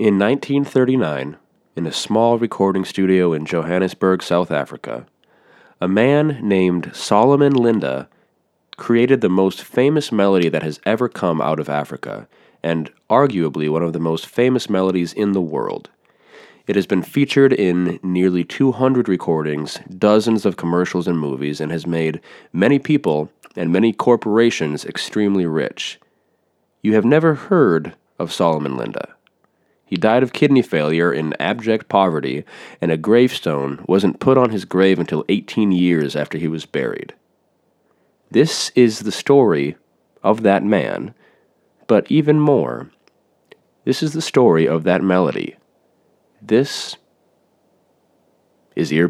In 1939, in a small recording studio in Johannesburg, South Africa, a man named Solomon Linda created the most famous melody that has ever come out of Africa, and arguably one of the most famous melodies in the world. It has been featured in nearly 200 recordings, dozens of commercials and movies, and has made many people and many corporations extremely rich. You have never heard of Solomon Linda. He died of kidney failure in abject poverty, and a gravestone wasn't put on his grave until 18 years after he was buried. This is the story of that man, but even more, this is the story of that melody. This is Ear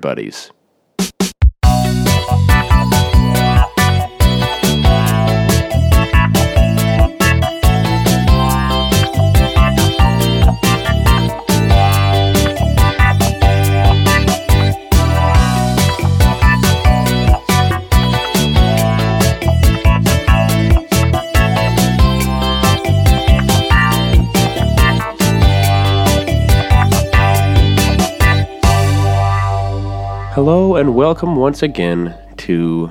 Hello and welcome once again to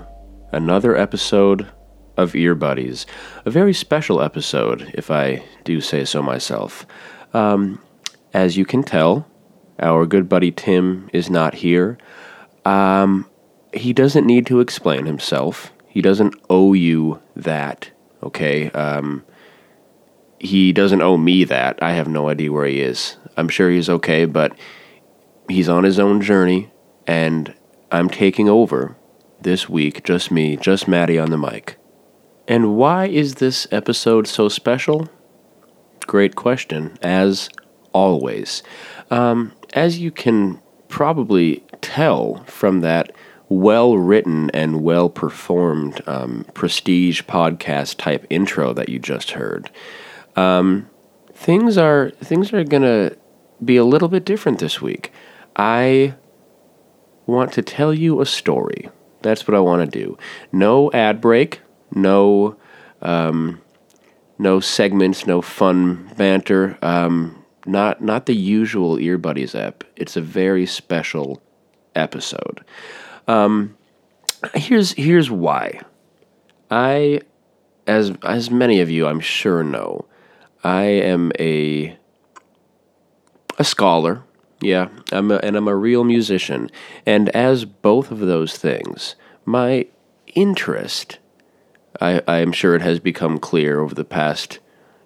another episode of Ear Buddies. A very special episode, if I do say so myself. Um, as you can tell, our good buddy Tim is not here. Um, he doesn't need to explain himself. He doesn't owe you that, okay? Um, he doesn't owe me that. I have no idea where he is. I'm sure he's okay, but he's on his own journey and I'm taking over this week, just me, just Maddie on the mic. And why is this episode so special? Great question, as always. Um, as you can probably tell from that well written and well performed um, prestige podcast type intro that you just heard, um, things are things are gonna be a little bit different this week. I want to tell you a story. That's what I want to do. No ad break, no um, no segments, no fun banter. Um, not not the usual Earbuddies app. It's a very special episode. Um, here's here's why. I, as as many of you I'm sure know, I am a a scholar yeah, I'm a, and I'm a real musician. And as both of those things, my interest, I, I am sure it has become clear over the past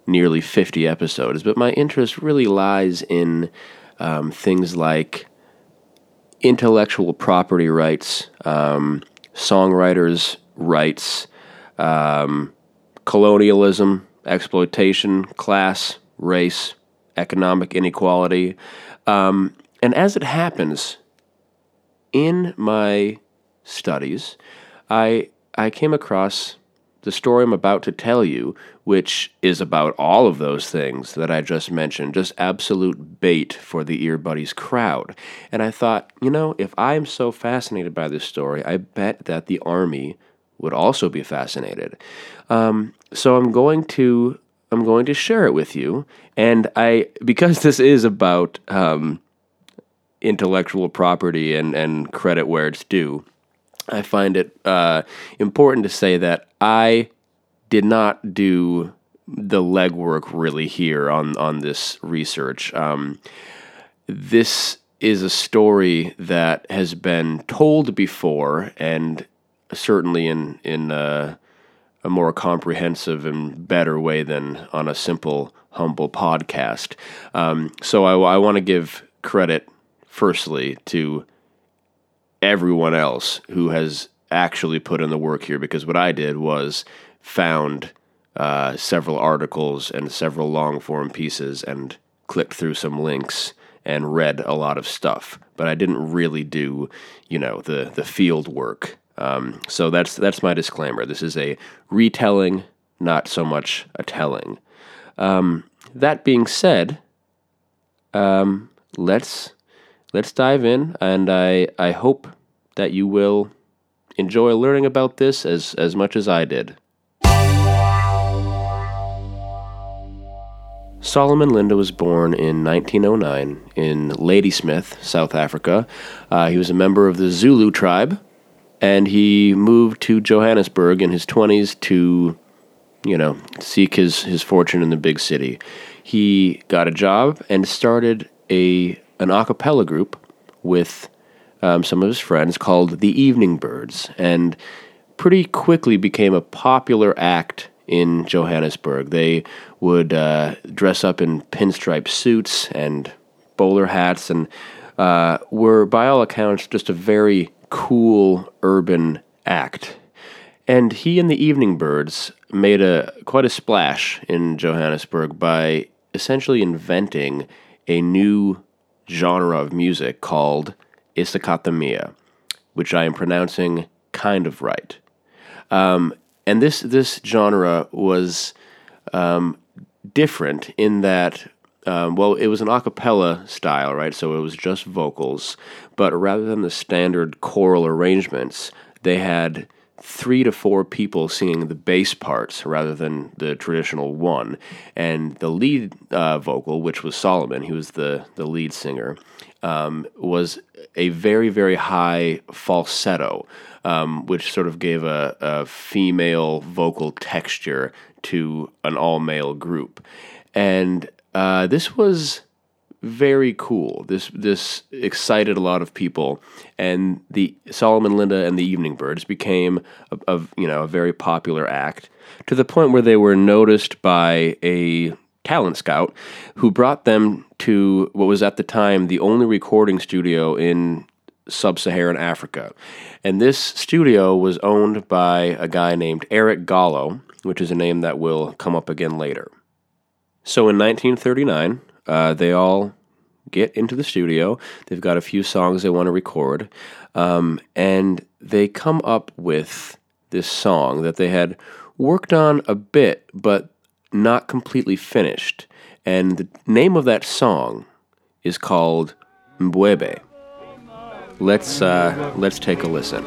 nearly 50 episodes, but my interest really lies in um, things like intellectual property rights, um, songwriters' rights, um, colonialism, exploitation, class, race, economic inequality. Um, and as it happens, in my studies, I I came across the story I'm about to tell you, which is about all of those things that I just mentioned, just absolute bait for the Ear Buddies crowd. And I thought, you know, if I'm so fascinated by this story, I bet that the Army would also be fascinated. Um, so I'm going to I'm going to share it with you. And I, because this is about um, intellectual property and, and credit where it's due, I find it uh, important to say that I did not do the legwork really here on, on this research. Um, this is a story that has been told before, and certainly in in uh, a more comprehensive and better way than on a simple, humble podcast. Um, so I, I want to give credit, firstly, to everyone else who has actually put in the work here, because what I did was found uh, several articles and several long form pieces and clicked through some links and read a lot of stuff, but I didn't really do, you know, the the field work um, so that's that's my disclaimer. This is a retelling, not so much a telling. Um, that being said, um, let's let's dive in, and I I hope that you will enjoy learning about this as as much as I did. Solomon Linda was born in 1909 in Ladysmith, South Africa. Uh, he was a member of the Zulu tribe, and he moved to Johannesburg in his 20s to, you know, seek his, his fortune in the big city. He got a job and started a an a cappella group with um, some of his friends called the Evening Birds, and pretty quickly became a popular act in Johannesburg. They would uh, dress up in pinstripe suits and bowler hats and uh, were, by all accounts, just a very cool urban act. And he and the Evening Birds made a quite a splash in Johannesburg by essentially inventing a new genre of music called Isicathamiya, which I am pronouncing kind of right. Um, and this this genre was um, different in that um, well, it was an a cappella style, right? So it was just vocals, but rather than the standard choral arrangements, they had three to four people singing the bass parts rather than the traditional one. And the lead uh, vocal, which was Solomon, he was the, the lead singer, um, was a very, very high falsetto um, which sort of gave a, a female vocal texture to an all male group. And uh, this was very cool. This this excited a lot of people, and the Solomon Linda and the Evening Birds became a, a, you know a very popular act to the point where they were noticed by a talent scout who brought them to what was at the time the only recording studio in sub Saharan Africa. And this studio was owned by a guy named Eric Gallo, which is a name that will come up again later. So in 1939, uh, they all get into the studio. They've got a few songs they want to record. Um, and they come up with this song that they had worked on a bit, but not completely finished. And the name of that song is called Mbube. Let's uh, let's take a listen.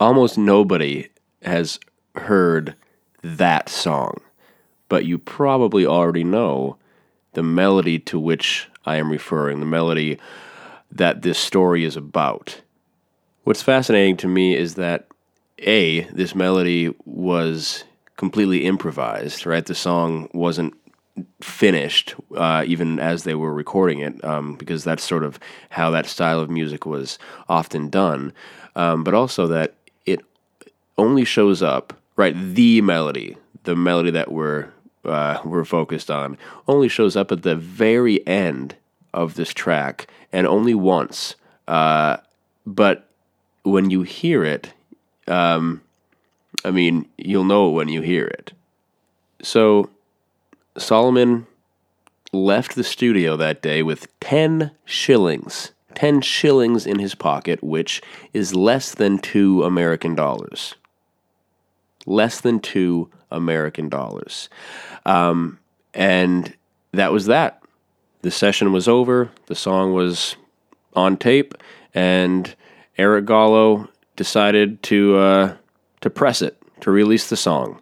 Almost nobody has heard that song, but you probably already know the melody to which I am referring, the melody that this story is about. What's fascinating to me is that A, this melody was completely improvised, right? The song wasn't finished uh, even as they were recording it um, because that's sort of how that style of music was often done um, but also that only shows up right the melody the melody that we're uh, we're focused on only shows up at the very end of this track and only once uh, but when you hear it um, I mean you'll know when you hear it so Solomon left the studio that day with 10 shillings. 10 shillings in his pocket, which is less than two American dollars. Less than two American dollars. Um, and that was that. The session was over, the song was on tape, and Eric Gallo decided to, uh, to press it, to release the song.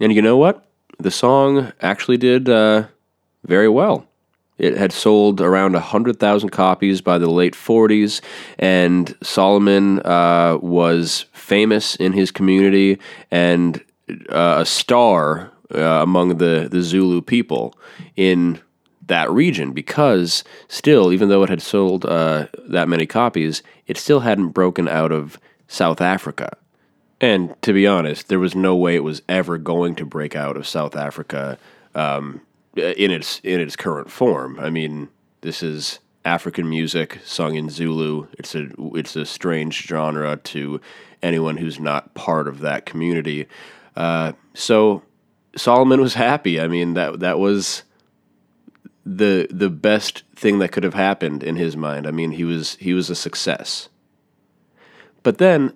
And you know what? the song actually did uh, very well. It had sold around 100,000 copies by the late 40s, and Solomon uh, was famous in his community and uh, a star uh, among the, the Zulu people in that region because still, even though it had sold uh, that many copies, it still hadn't broken out of South Africa. And to be honest, there was no way it was ever going to break out of South Africa um, in its in its current form. I mean, this is African music sung in Zulu. It's a it's a strange genre to anyone who's not part of that community. Uh, so Solomon was happy. I mean that that was the the best thing that could have happened in his mind. I mean he was he was a success. But then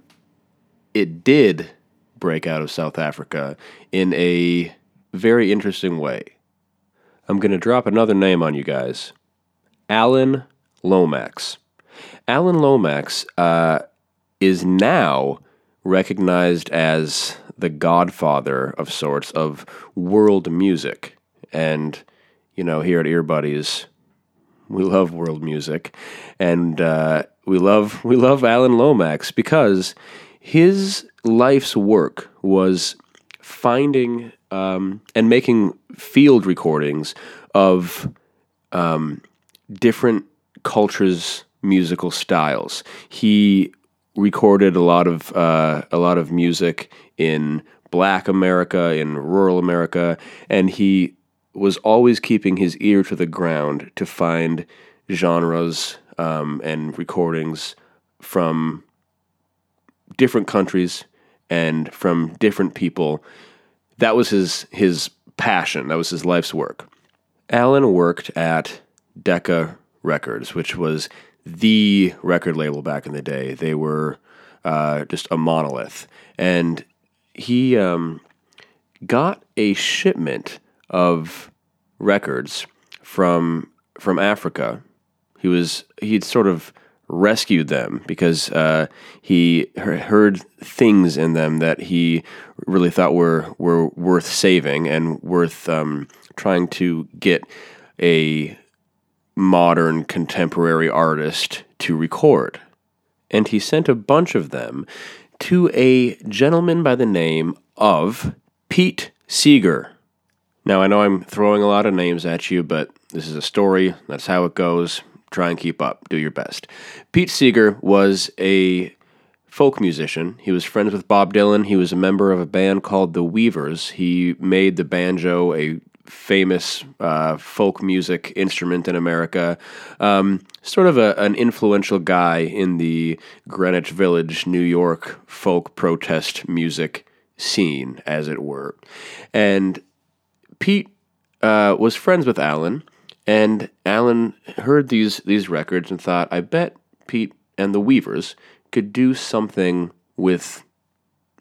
it did break out of South Africa in a very interesting way. I'm going to drop another name on you guys Alan Lomax. Alan Lomax uh, is now recognized as the godfather of sorts of world music. And, you know, here at Ear Buddies, we love world music. And uh, we love we love Alan Lomax because his life's work was finding um, and making field recordings of um, different cultures' musical styles. He recorded a lot of uh, a lot of music in Black America, in rural America, and he was always keeping his ear to the ground to find genres um, and recordings from different countries and from different people that was his his passion. That was his life's work. Alan worked at Decca Records, which was the record label back in the day. They were uh, just a monolith, and he um, got a shipment of records from from Africa. He was he'd sort of rescued them because uh, he heard things in them that he really thought were were worth saving and worth um, trying to get a modern contemporary artist to record. And he sent a bunch of them to a gentleman by the name of Pete Seeger. Now, I know I'm throwing a lot of names at you, but this is a story. That's how it goes try and keep up. Do your best. Pete Seeger was a folk musician. He was friends with Bob Dylan. He was a member of a band called the Weavers. He made the banjo a famous uh, folk music instrument in America. Um, sort of a, an influential guy in the Greenwich Village, New York folk protest music scene, as it were. And Pete uh, was friends with Alan and Alan heard these these records and thought, I bet Pete and the Weavers could do something with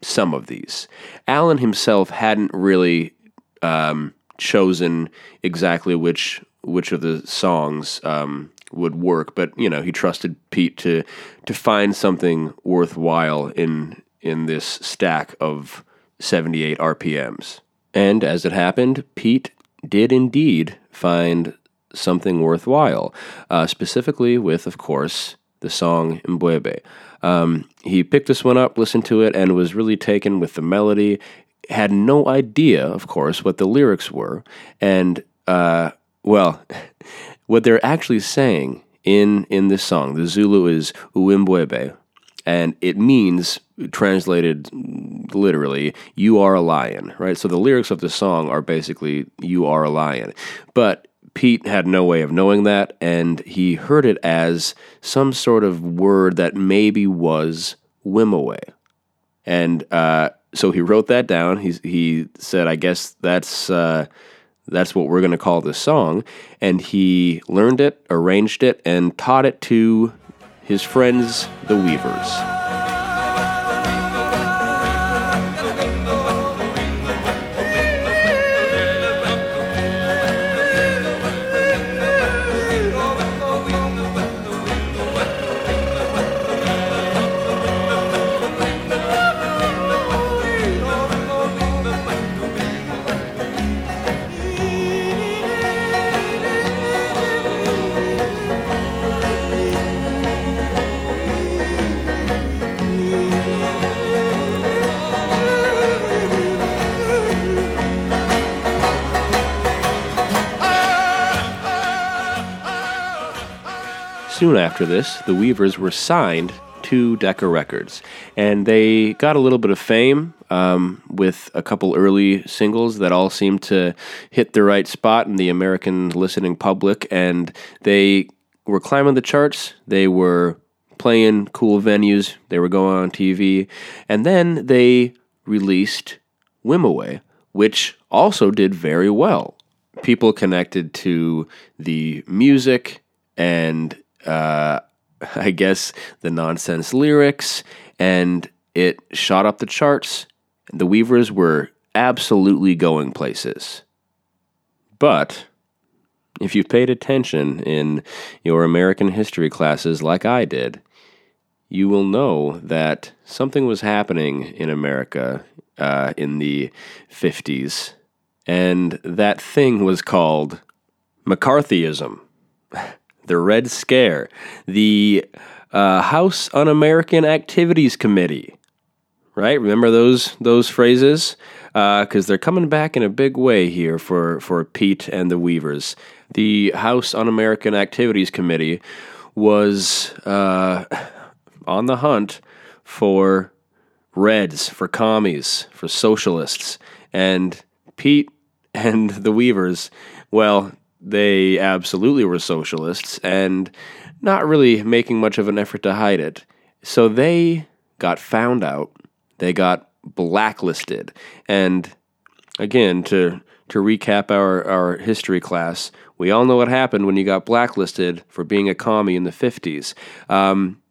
some of these. Alan himself hadn't really um, chosen exactly which which of the songs um, would work, but you know he trusted Pete to to find something worthwhile in in this stack of 78 RPMs. And as it happened, Pete did indeed find something worthwhile, uh, specifically with, of course, the song Mbube. Um, he picked this one up, listened to it, and was really taken with the melody. Had no idea, of course, what the lyrics were. And, uh, well, what they're actually saying in, in this song, the Zulu is Uimbwebe, and it means, translated literally, you are a lion, right? So the lyrics of the song are basically, you are a lion. But Pete had no way of knowing that, and he heard it as some sort of word that maybe was Wimoweh. And uh, so he wrote that down. He, he said, I guess that's, uh, that's what we're going to call this song. And he learned it, arranged it, and taught it to his friends, the Weavers. Soon after this, the Weavers were signed to Decca Records, and they got a little bit of fame um, with a couple early singles that all seemed to hit the right spot in the American listening public, and they were climbing the charts. They were playing cool venues. They were going on TV. And then they released Wimoweh, which also did very well. People connected to the music and uh, I guess the nonsense lyrics, and it shot up the charts. The Weavers were absolutely going places. But if you've paid attention in your American history classes like I did, you will know that something was happening in America uh, in the 50s, and that thing was called McCarthyism, the Red Scare, the uh, House Un American Activities Committee. Right? Remember those those phrases? Because uh, they're coming back in a big way here for, for Pete and the Weavers. The House Un American Activities Committee was uh, on the hunt for Reds, for commies, for socialists. And Pete and the Weavers, well, they absolutely were socialists and not really making much of an effort to hide it. So they got found out, they got blacklisted. And again, to to recap our, our history class, we all know what happened when you got blacklisted for being a commie in the 50s. Um,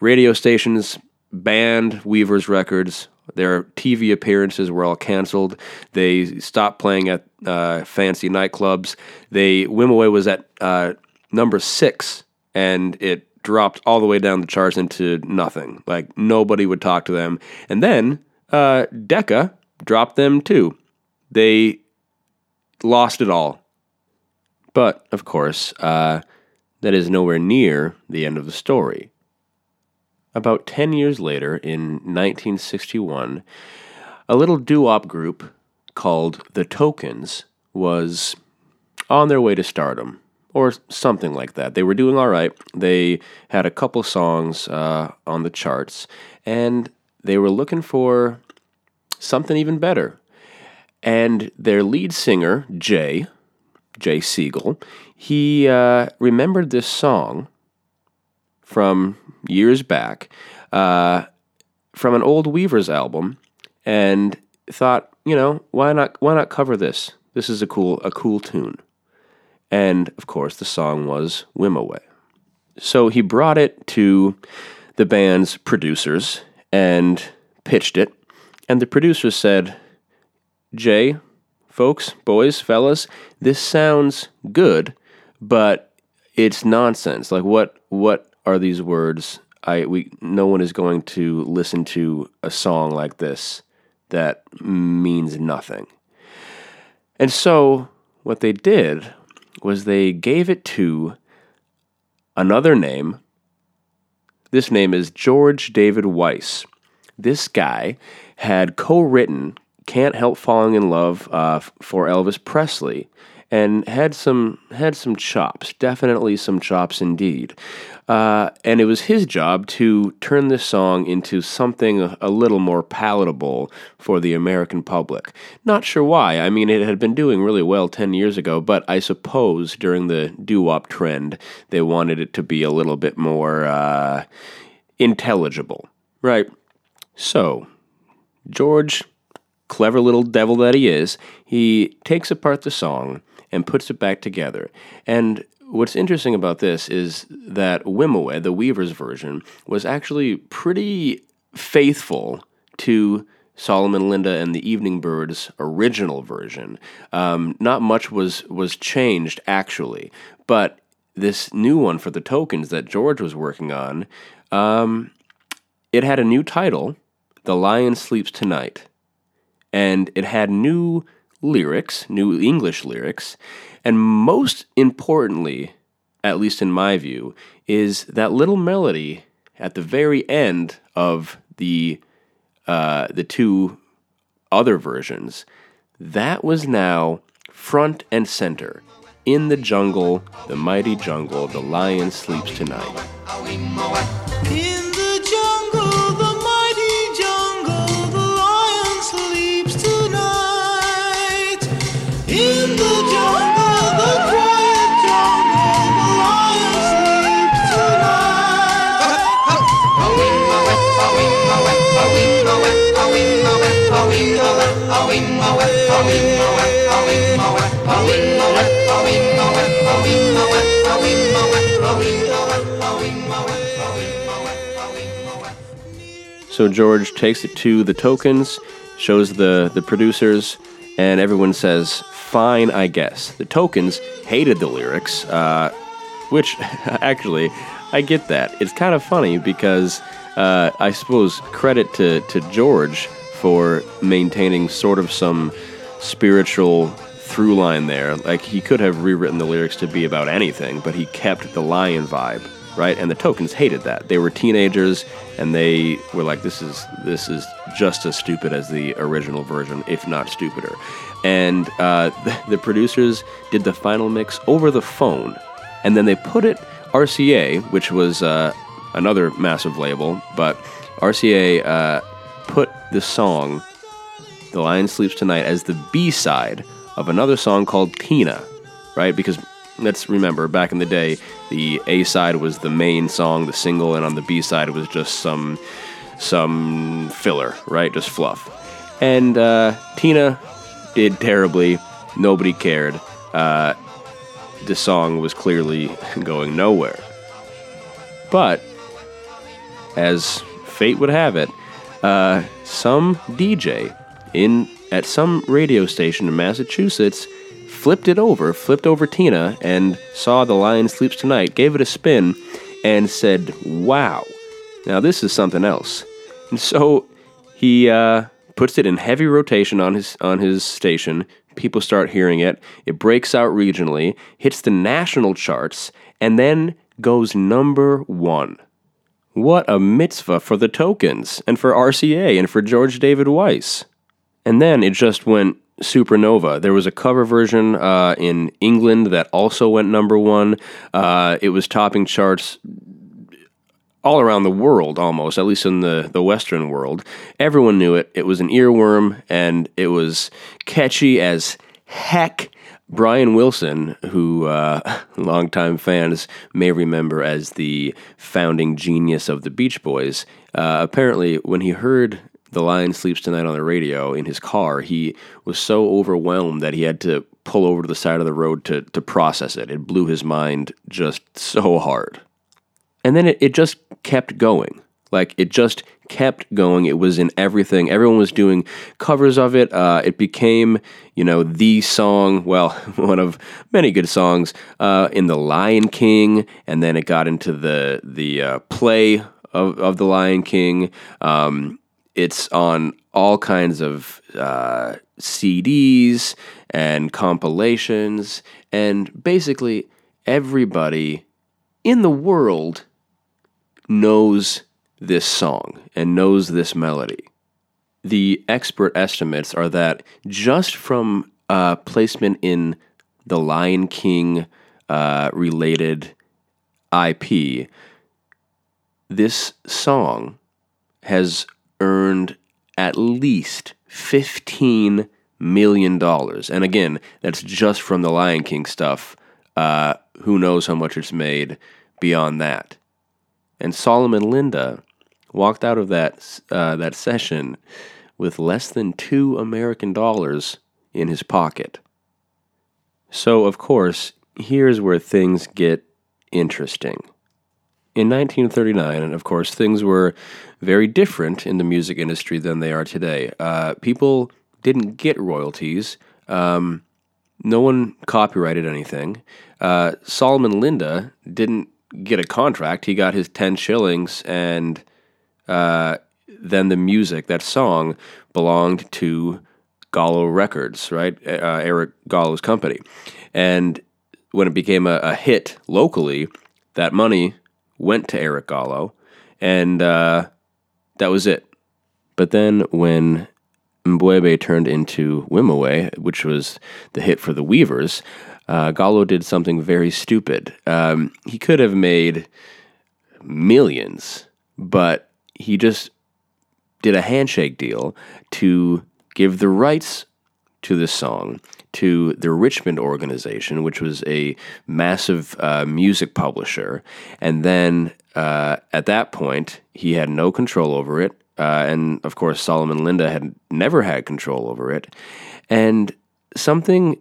radio stations banned Weaver's records. Their TV appearances were all canceled. They stopped playing at uh, fancy nightclubs. They Wimoweh was at uh, number six, and it dropped all the way down the charts into nothing. Like nobody would talk to them. And then uh, Decca dropped them too. They lost it all. But of course, uh, that is nowhere near the end of the story. About 10 years later, in 1961, a little doo wop group called The Tokens was on their way to stardom, or something like that. They were doing all right. They had a couple songs uh, on the charts, and they were looking for something even better. And their lead singer, Jay, Jay Siegel, he uh, remembered this song from years back uh, from an old Weavers album, and thought, you know, why not why not cover this? This is a cool a cool tune. And of course, the song was Wimoweh. So he brought it to the band's producers and pitched it, and the producers said, "Jay, folks, boys, fellas, this sounds good, but it's nonsense. Like what what are these words. I we no one is going to listen to a song like this that means nothing. And so what they did was they gave it to another name. This name is George David Weiss. This guy had co-written "Can't Help Falling in Love" uh, for Elvis Presley, and had some had some chops, definitely some chops indeed. Uh, and it was his job to turn this song into something a, little more palatable for the American public. Not sure why. I mean, it had been doing really well 10 years ago, but I suppose during the doo wop trend, they wanted it to be a little bit more uh, intelligible. Right. So, George, clever little devil that he is, he takes apart the song and puts it back together. And what's interesting about this is that Wimoweh, the Weaver's version, was actually pretty faithful to Solomon Linda and the Evening Birds original version. Um, not much was was changed actually, but this new one for the tokens that George was working on, um, it had a new title, "The Lion Sleeps Tonight," and it had new lyrics, new English lyrics, and most importantly, at least in my view, is that little melody at the very end of the uh, the two other versions. That was now front and center. In the jungle, the mighty jungle, the lion sleeps tonight. So George takes it to the tokens, shows the, the producers, and everyone says, fine, I guess. The tokens hated the lyrics, uh, which actually, I get that. It's kind of funny because uh, I suppose credit to, to George for maintaining sort of some spiritual through line there. Like he could have rewritten the lyrics to be about anything, but he kept the lion vibe right? And the tokens hated that. They were teenagers, and they were like, "This is this is just as stupid as the original version, if not stupider." And uh, the, producers did the final mix over the phone, and then they put it RCA, which was uh, another massive label, but RCA uh, put the song "The Lion Sleeps Tonight" as the B side of another song called Tina, right? Because let's remember back in the day, the A side was the main song, the single, and on the B side was just some some filler, right? Just fluff. And uh, Tina did terribly. Nobody cared. Uh, the song was clearly going nowhere. But as fate would have it, uh, some DJ in at some radio station in Massachusetts flipped it over, flipped over Tina, and saw The Lion Sleeps Tonight, gave it a spin, and said, Wow, now this is something else. And so he uh, puts it in heavy rotation on his, on his station. People start hearing it. It breaks out regionally, hits the national charts, and then goes number one. What a mitzvah for the tokens, and for RCA, and for George David Weiss. And then it just went Supernova. There was a cover version uh, in England that also went number one. Uh, it was topping charts all around the world almost, at least in the, the Western world. Everyone knew it. It was an earworm and it was catchy as heck. Brian Wilson, who uh, longtime fans may remember as the founding genius of the Beach Boys, uh, apparently when he heard the Lion Sleeps Tonight on the radio in his car, he was so overwhelmed that he had to pull over to the side of the road to, to process it. It blew his mind just so hard. And then it, it just kept going. Like, it just kept going. It was in everything. Everyone was doing covers of it. Uh, it became, you know, the song, well, one of many good songs uh, in The Lion King. And then it got into the, the uh, play of, of The Lion King. Um, it's on all kinds of uh, CDs and compilations, and basically everybody in the world knows this song and knows this melody. The expert estimates are that just from uh, placement in the Lion King uh, related IP, this song has earned at least $15 million. And again, that's just from the Lion King stuff. Uh, who knows how much it's made beyond that? And Solomon Linda walked out of that, uh, that session with less than two American dollars in his pocket. So, of course, here's where things get interesting. In 1939, and of course, things were very different in the music industry than they are today. Uh, people didn't get royalties. Um, no one copyrighted anything. Uh, Solomon Linda didn't get a contract. He got his 10 shillings, and uh, then the music, that song, belonged to Gallo Records, right? Uh, Eric Gallo's company. And when it became a, a hit locally, that money went to Eric Gallo, and uh, that was it. But then when Mbube turned into Wimoweh, which was the hit for the Weavers, uh, Gallo did something very stupid. Um, he could have made millions, but he just did a handshake deal to give the rights to this song to the Richmond organization, which was a massive uh, music publisher. And then uh, at that point, he had no control over it. Uh, and of course, Solomon Linda had never had control over it. And something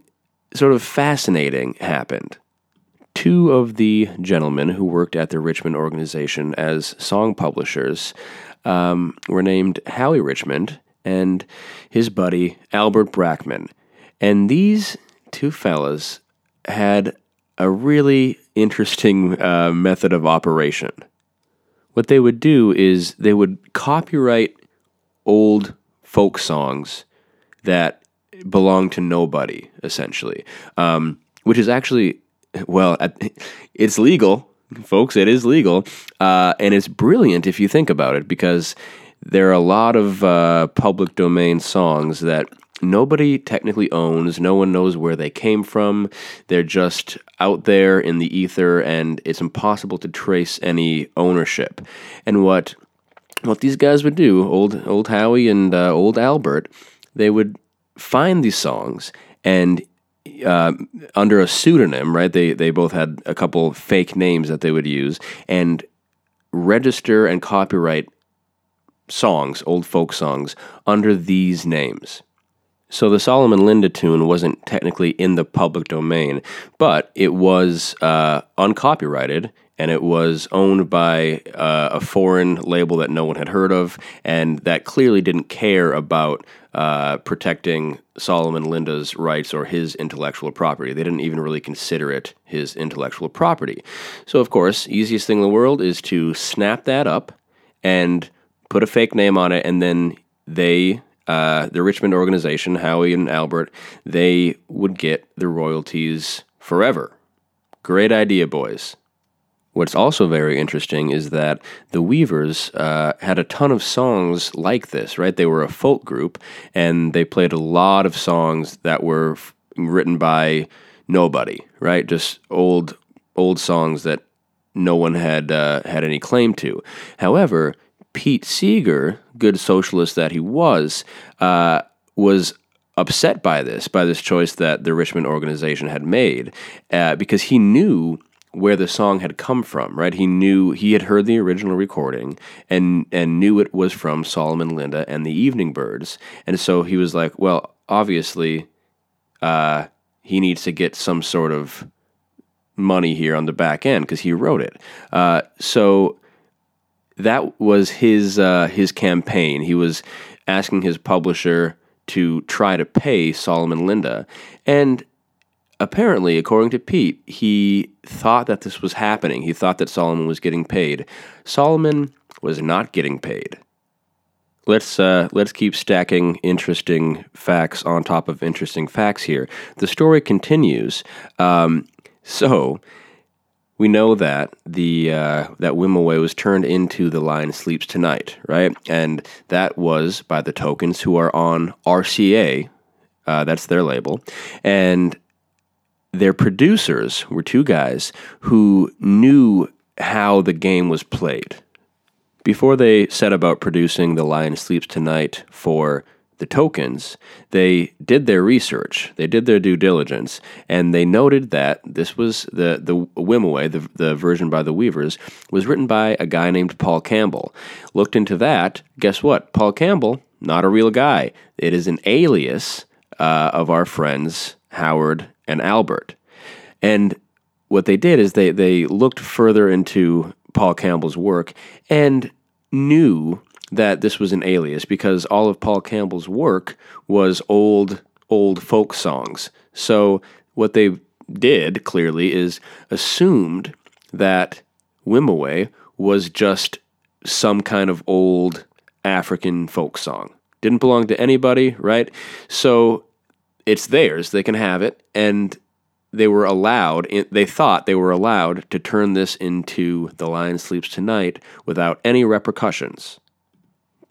sort of fascinating happened. Two of the gentlemen who worked at the Richmond organization as song publishers um, were named Howie Richmond and his buddy Albert Brackman. And these two fellas had a really interesting uh, method of operation. What they would do is they would copyright old folk songs that belong to nobody, essentially, um, which is actually, well, it's legal, folks. It is legal, uh, and it's brilliant if you think about it, because there are a lot of uh, public domain songs that nobody technically owns. No one knows where they came from. They're just out there in the ether, and it's impossible to trace any ownership. And what what these guys would do, old old Howie and uh, old Albert, they would find these songs and uh, under a pseudonym, right? They they both had a couple fake names that they would use and register and copyright songs, old folk songs, under these names. So the Solomon Linda tune wasn't technically in the public domain, but it was uh, uncopyrighted and it was owned by uh, a foreign label that no one had heard of and that clearly didn't care about uh, protecting Solomon Linda's rights or his intellectual property. They didn't even really consider it his intellectual property. So, of course, easiest thing in the world is to snap that up and put a fake name on it, and then they uh, the Richmond organization, Howie and Albert, they would get the royalties forever. Great idea, boys. What's also very interesting is that the Weavers uh, had a ton of songs like this, right? They were a folk group, and they played a lot of songs that were f- written by nobody, right? Just old, old songs that no one had uh, had any claim to. However, Pete Seeger, good socialist that he was, uh, was upset by this, by this choice that the Richmond organization had made, uh, because he knew where the song had come from, right? He knew he had heard the original recording and and knew it was from Solomon Linda and the Evening Birds, and so he was like, well, obviously, uh, he needs to get some sort of money here on the back end because he wrote it. Uh, so that was his uh, his campaign. He was asking his publisher to try to pay Solomon Linda, and apparently, according to Pete, he thought that this was happening. He thought that Solomon was getting paid. Solomon was not getting paid. Let's uh, let's keep stacking interesting facts on top of interesting facts here. The story continues. Um, so we know that the uh, that Wimoweh was turned into the Lion Sleeps Tonight, right? And that was by the Tokens, who are on RCA. Uh, that's their label, and their producers were two guys who knew how the game was played. Before they set about producing The Lion Sleeps Tonight for the tokens, they did their research, they did their due diligence, and they noted that this was the the Wimoweh, the, the version by the Weavers, was written by a guy named Paul Campbell. Looked into that. Guess what? Paul Campbell, not a real guy. It is an alias uh, of our friends Howard and Albert. And what they did is they they looked further into Paul Campbell's work and knew that this was an alias because all of Paul Campbell's work was old old folk songs. So what they did clearly is assumed that Wimoweh was just some kind of old African folk song. Didn't belong to anybody, right? So it's theirs. They can have it. And they were allowed, they thought they were allowed to turn this into The Lion Sleeps Tonight without any repercussions.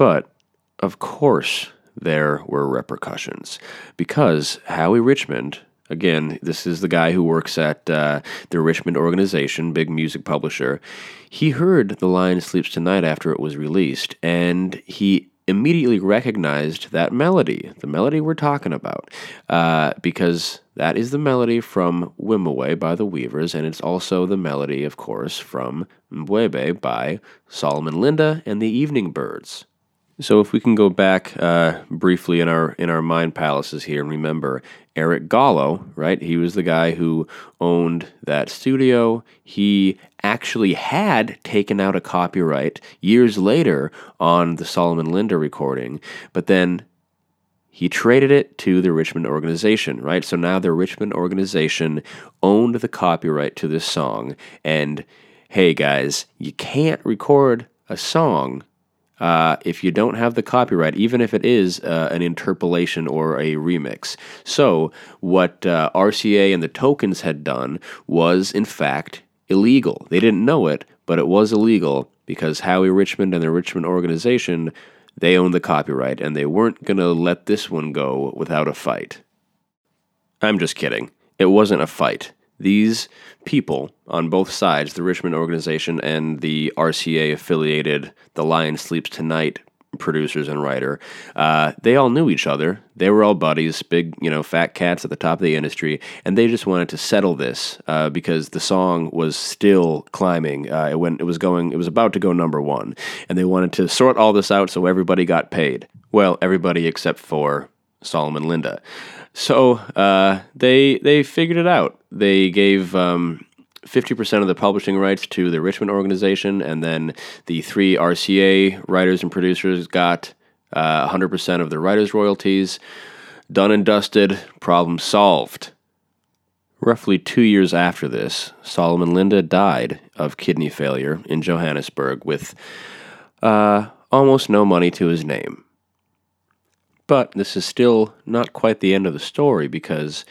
But, of course, there were repercussions because Howie Richmond, again, this is the guy who works at uh, the Richmond organization, big music publisher. He heard The Lion Sleeps Tonight after it was released, and he immediately recognized that melody, the melody we're talking about, uh, because that is the melody from Wimoweh by the Weavers, and it's also the melody, of course, from Mbube by Solomon Linda and the Evening Birds. So if we can go back uh, briefly in our in our mind palaces here and remember Eric Gallo, right? He was the guy who owned that studio. He actually had taken out a copyright years later on the Solomon Linda recording, but then he traded it to the Richmond organization, right? So now the Richmond organization owned the copyright to this song. And hey, guys, you can't record a song uh, if you don't have the copyright, even if it is uh, an interpolation or a remix. So, what uh, RCA and the tokens had done was, in fact, illegal. They didn't know it, but it was illegal because Howie Richmond and the Richmond organization they owned the copyright and they weren't going to let this one go without a fight. I'm just kidding. It wasn't a fight these people on both sides, the Richmond organization and the RCA affiliated, the Lion Sleeps Tonight producers and writer, uh, they all knew each other. They were all buddies, big, you know, fat cats at the top of the industry, and they just wanted to settle this uh, because the song was still climbing. Uh, it went, it was going, it was about to go number one, and they wanted to sort all this out so everybody got paid. Well, everybody except for Solomon Linda. So uh, they they figured it out. They gave um, 50% of the publishing rights to the Richmond organization, and then the three RCA writers and producers got uh, 100% of the writers' royalties. Done and dusted, problem solved. Roughly two years after this, Solomon Linda died of kidney failure in Johannesburg with uh, almost no money to his name. But this is still not quite the end of the story because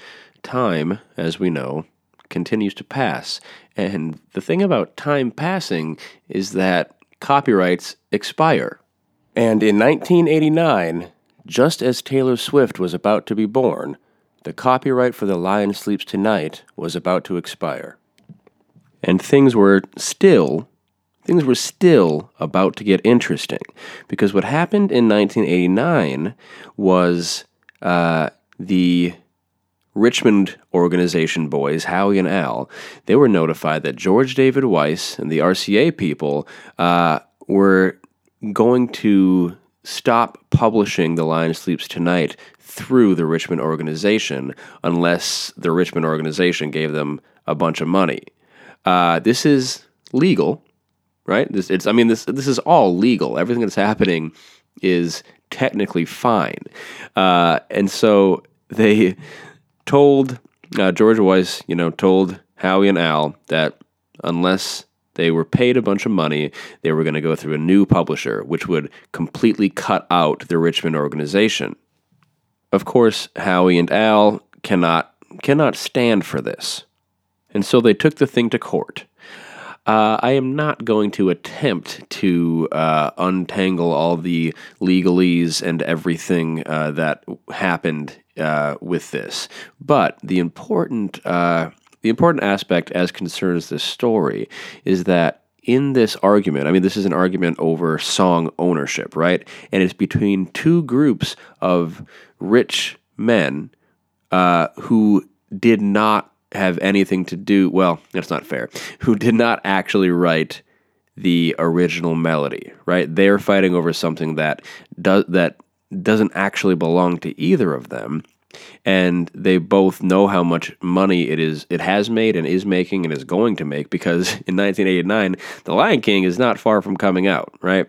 time, as we know, continues to pass. And the thing about time passing is that copyrights expire. And in 1989, just as Taylor Swift was about to be born, the copyright for The Lion Sleeps Tonight was about to expire. And things were still things were still about to get interesting because what happened in 1989 was uh, the Richmond organization boys, Howie and Al, they were notified that George David Weiss and the RCA people uh, were going to stop publishing The Lion Sleeps Tonight through the Richmond organization unless the Richmond organization gave them a bunch of money. Uh, this is legal right? This it's I mean this this is all legal. Everything that's happening is technically fine, uh, and so they told uh, George Weiss, you know, told Howie and Al that unless they were paid a bunch of money, they were going to go through a new publisher, which would completely cut out the Richmond organization. Of course, Howie and Al cannot cannot stand for this. And so they took the thing to court. Uh, I am not going to attempt to uh, untangle all the legalese and everything uh, that happened uh, with this, but the important uh, the important aspect as concerns this story is that in this argument, I mean, this is an argument over song ownership, right? And it's between two groups of rich men uh, who did not have anything to do, well, that's not fair, who did not actually write the original melody, right? They're fighting over something that does that doesn't actually belong to either of them. And they both know how much money it is it has made and is making and is going to make because in 1989 The Lion King is not far from coming out, right?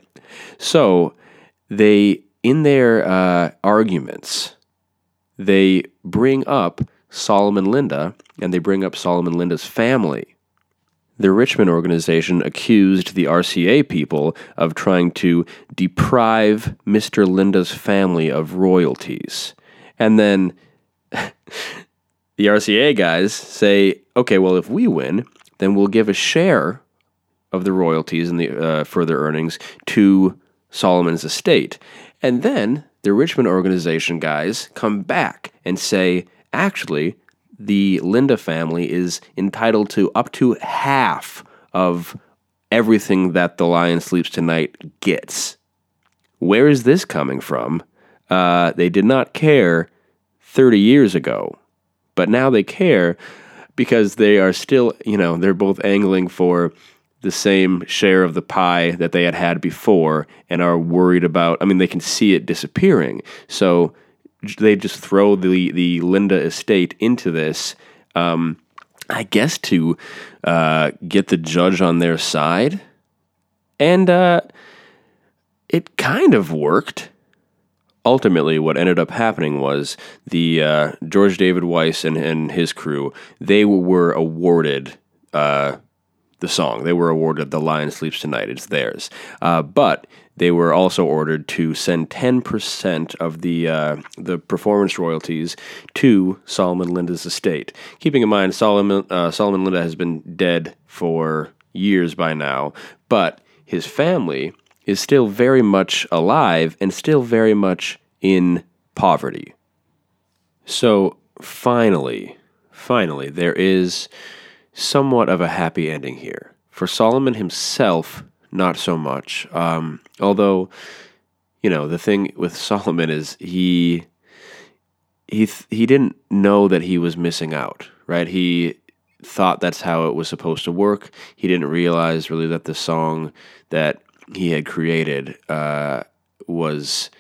So they in their uh, arguments they bring up Solomon Linda, and they bring up Solomon Linda's family. The Richmond organization accused the RCA people of trying to deprive Mr. Linda's family of royalties. And then the RCA guys say, okay, well, if we win, then we'll give a share of the royalties and the uh, further earnings to Solomon's estate. And then the Richmond organization guys come back and say, actually, the Linda family is entitled to up to half of everything that the Lion Sleeps Tonight gets. Where is this coming from? Uh, they did not care 30 years ago, but now they care because they are still, you know, they're both angling for the same share of the pie that they had had before and are worried about. I mean, they can see it disappearing. So they just throw the, the Linda estate into this, um, I guess, to uh, get the judge on their side. And uh, it kind of worked. Ultimately, what ended up happening was the uh, George David Weiss and, and his crew, they were awarded uh, the song. They were awarded The Lion Sleeps Tonight. It's theirs. Uh, but they were also ordered to send 10% of the, uh, the performance royalties to Solomon Linda's estate. Keeping in mind, Solomon, uh, Solomon Linda has been dead for years by now, but his family is still very much alive and still very much in poverty. So finally, finally, there is somewhat of a happy ending here. For Solomon himself, not so much. Um, although, you know, the thing with Solomon is he he th- he didn't know that he was missing out, right? He thought that's how it was supposed to work. He didn't realize really that the song that he had created uh, was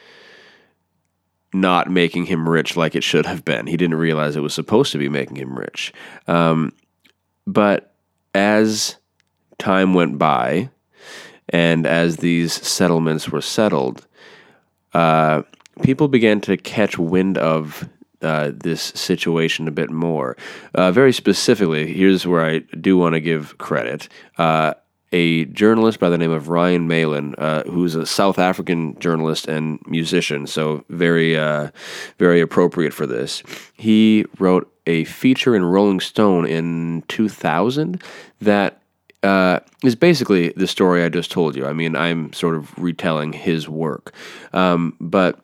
not making him rich like it should have been. He didn't realize it was supposed to be making him rich. Um, but as time went by, and as these settlements were settled, uh, people began to catch wind of uh, this situation a bit more. Uh, very specifically, here's where I do want to give credit. Uh, a journalist by the name of Rian Malan, uh, who's a South African journalist and musician, so very, uh, very appropriate for this. He wrote a feature in Rolling Stone in 2000 that uh, is basically the story I just told you. I mean, I'm sort of retelling his work, um, but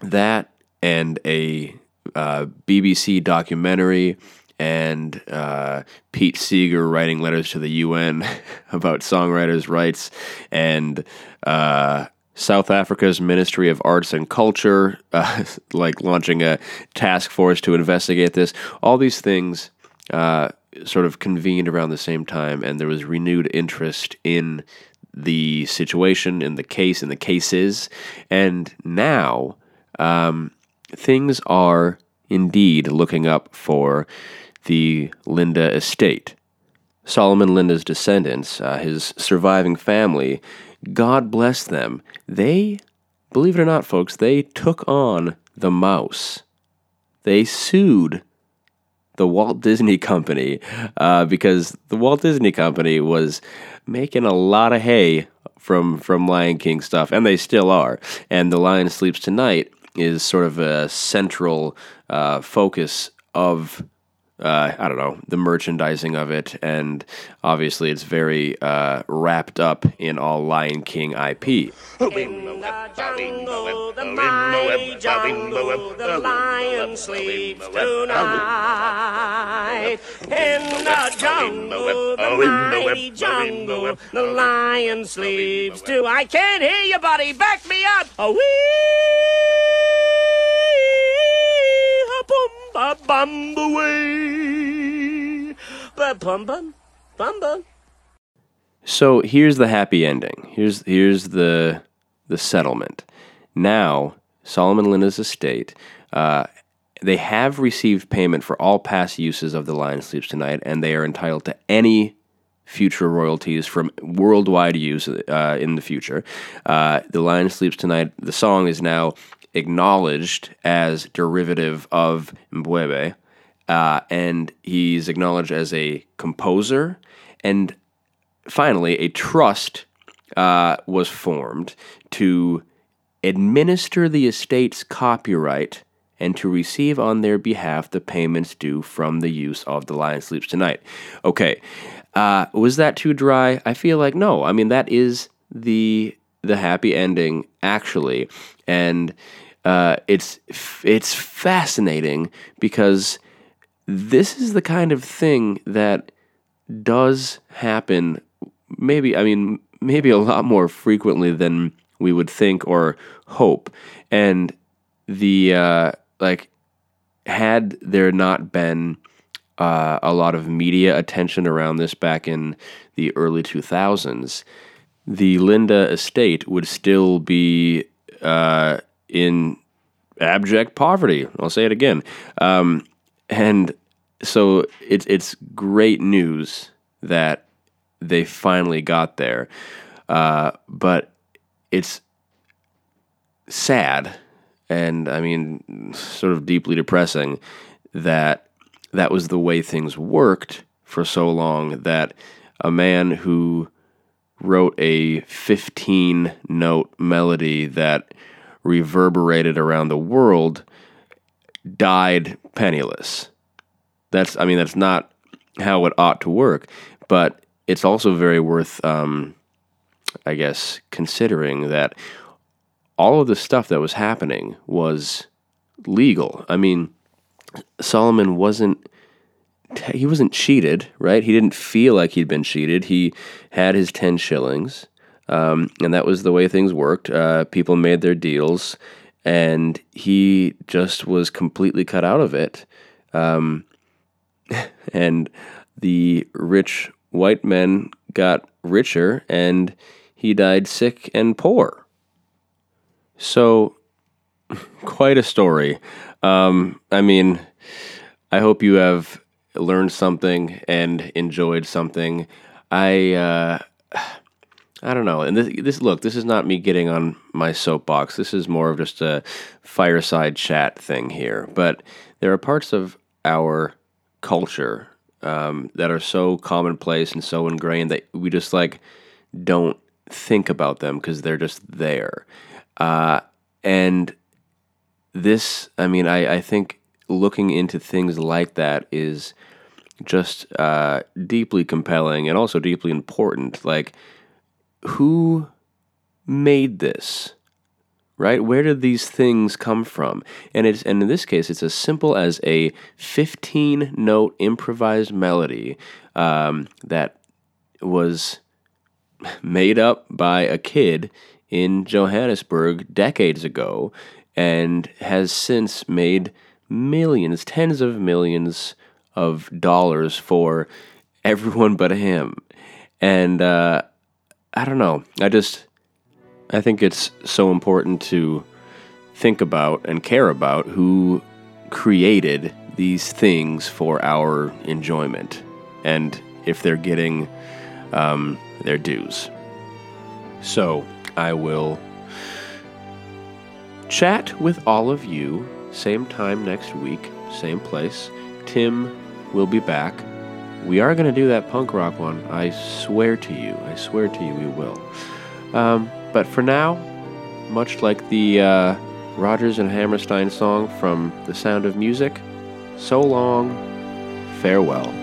that and a uh, BBC documentary and uh, Pete Seeger writing letters to the UN about songwriters' rights, and uh, South Africa's Ministry of Arts and Culture, uh, like launching a task force to investigate this. All these things uh, sort of convened around the same time, and there was renewed interest in the situation, in the case, in the cases. And now um, things are indeed looking up for the Linda estate. Solomon Linda's descendants, uh, his surviving family, God bless them, they, believe it or not, folks, they took on the mouse. They sued the Walt Disney Company uh, because the Walt Disney Company was making a lot of hay from from Lion King stuff, and they still are. And the Lion Sleeps Tonight is sort of a central uh, focus of uh, I don't know, the merchandising of it, and obviously it's very uh, wrapped up in all Lion King IP. In the jungle, the mighty jungle, the lion sleeps tonight. In the jungle, the mighty jungle, the lion sleeps too. I can't hear you, buddy. Back me up. A wee, ba bum bum bum bum bum. So here's the happy ending. Here's here's the the settlement. Now Solomon Linda's estate. Uh, they have received payment for all past uses of the Lion Sleeps Tonight, and they are entitled to any future royalties from worldwide use uh, in the future. Uh, the Lion Sleeps Tonight, the song is now acknowledged as derivative of Mbube, uh, and he's acknowledged as a composer. And finally, a trust uh, was formed to administer the estate's copyright and to receive on their behalf the payments due from the use of The Lion Sleeps Tonight. Okay, uh, was that too dry? I feel like no. I mean, that is the the happy ending actually, and uh, it's it's fascinating because this is the kind of thing that does happen. Maybe I mean maybe a lot more frequently than we would think or hope, and the uh, like had there not been uh, a lot of media attention around this back in the early 2000s, the Linda estate would still be uh, in abject poverty. I'll say it again. Um, and so it's it's great news that they finally got there, uh, but it's sad and I mean sort of deeply depressing that that was the way things worked for so long that a man who wrote a 15 note melody that reverberated around the world died penniless. That's, I mean, that's not how it ought to work, but it's also very worth, um, I guess, considering that all of the stuff that was happening was legal. I mean, Solomon wasn't he wasn't cheated, right? He didn't feel like he'd been cheated. He had his 10 shillings, um, and that was the way things worked. Uh, people made their deals, and he just was completely cut out of it. Um, and the rich white men got richer, and he died sick and poor. So, quite a story. Um, I mean, I hope you have learned something and enjoyed something. I uh, I don't know. And this, this look, this is not me getting on my soapbox. This is more of just a fireside chat thing here. But there are parts of our culture um, that are so commonplace and so ingrained that we just like don't think about them because they're just there. Uh, and this, I mean, I, I think looking into things like that is just uh, deeply compelling and also deeply important. Like, who made this? Right? Where did these things come from? And it's and in this case, it's as simple as a 15 note improvised melody um, that was made up by a kid in Johannesburg decades ago and has since made millions, tens of millions of dollars for everyone but him. And uh, I don't know. I just, I think it's so important to think about and care about who created these things for our enjoyment and if they're getting um, their dues. So I will chat with all of you same time next week, same place. Tim will be back. We are going to do that punk rock one. I swear to you. I swear to you we will. Um, but for now, much like the uh, Rodgers and Hammerstein song from The Sound of Music, so long, farewell.